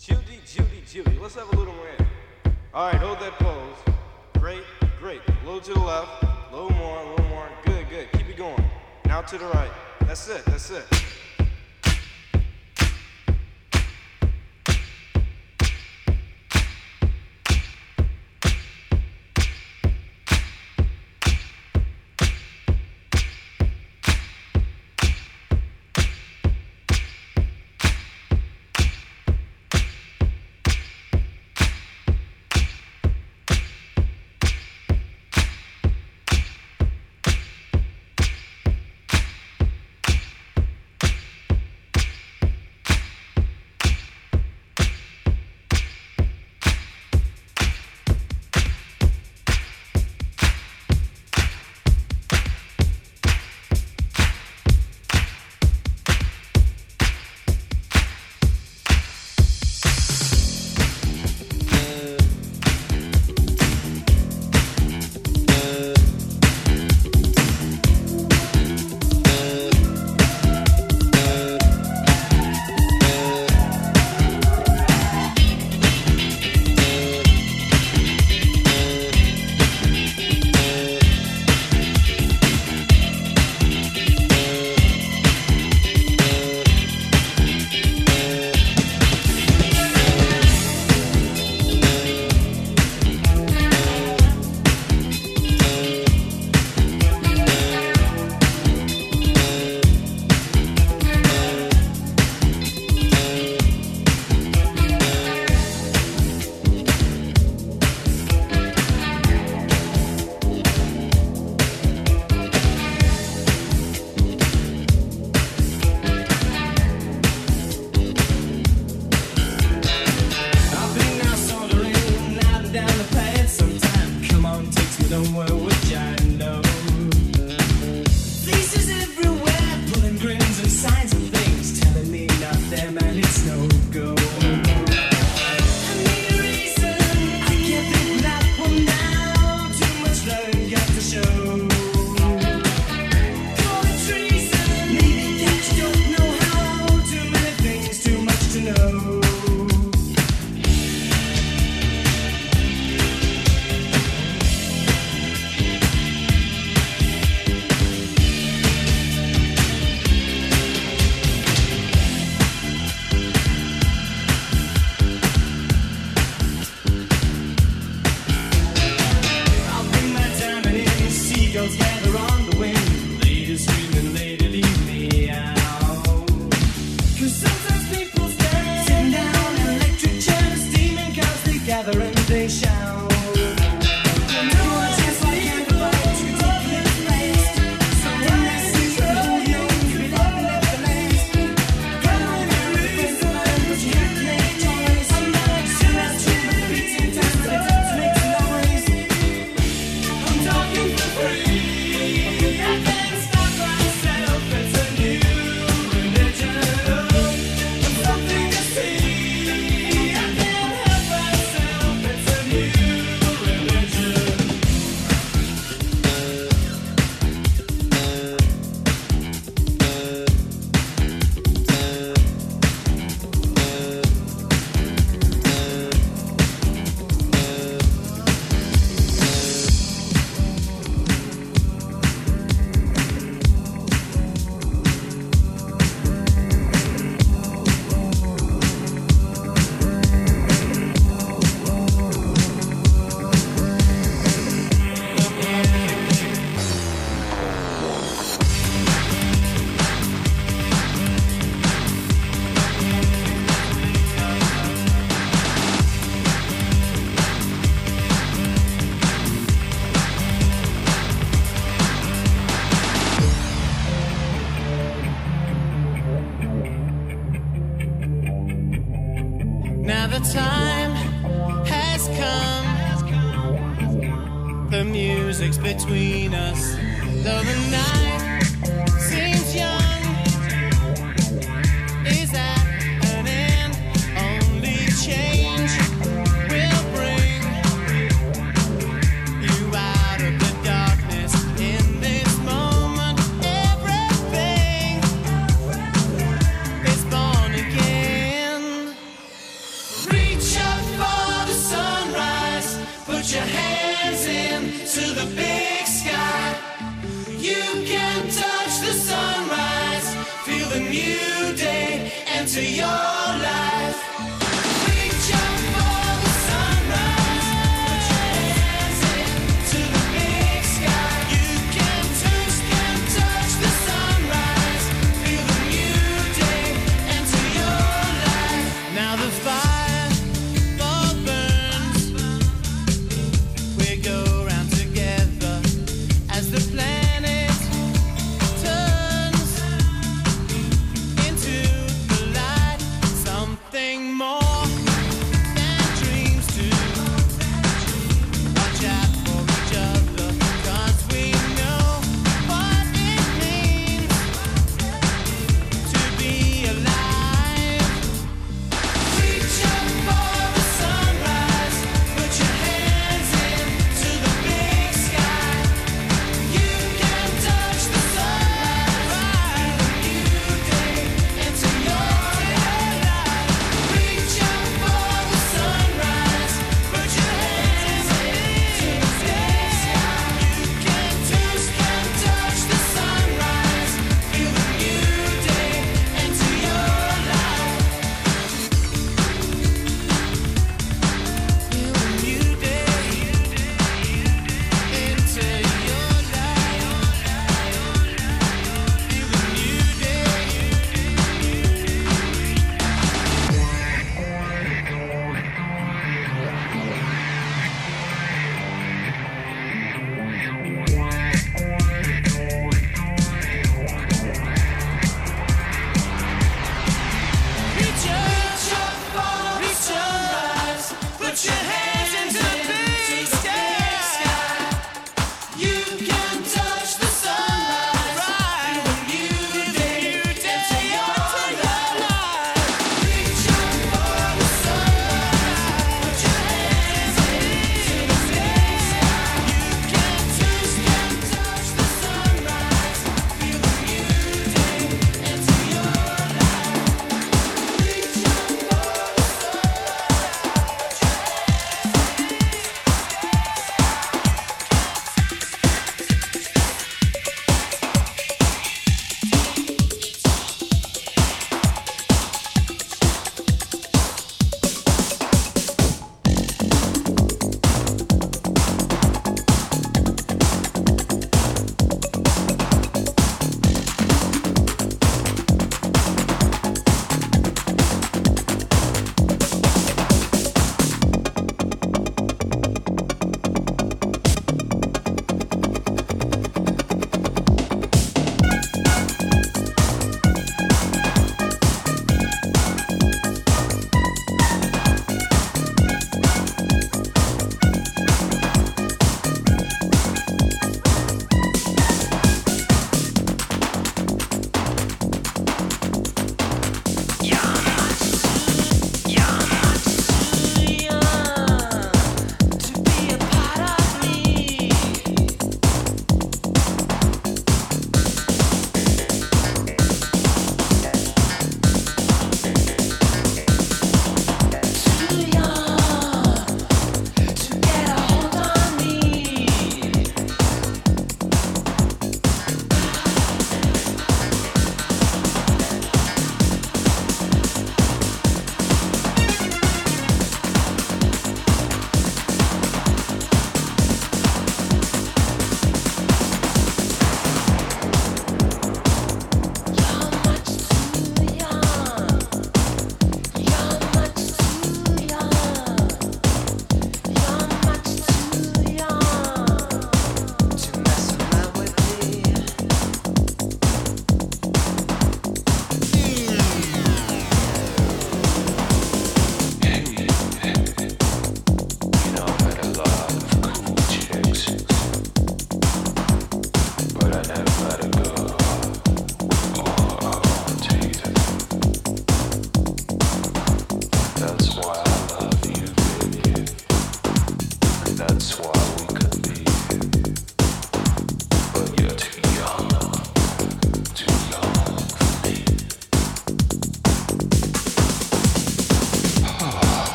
Judy, Judy, Judy. Let's have a little more. All right, hold that pose. Great, great. A little to the left. A little more, a little more. Good, good. Keep it going. Now to the right. That's it, that's it.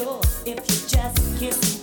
sure if you just kiss me.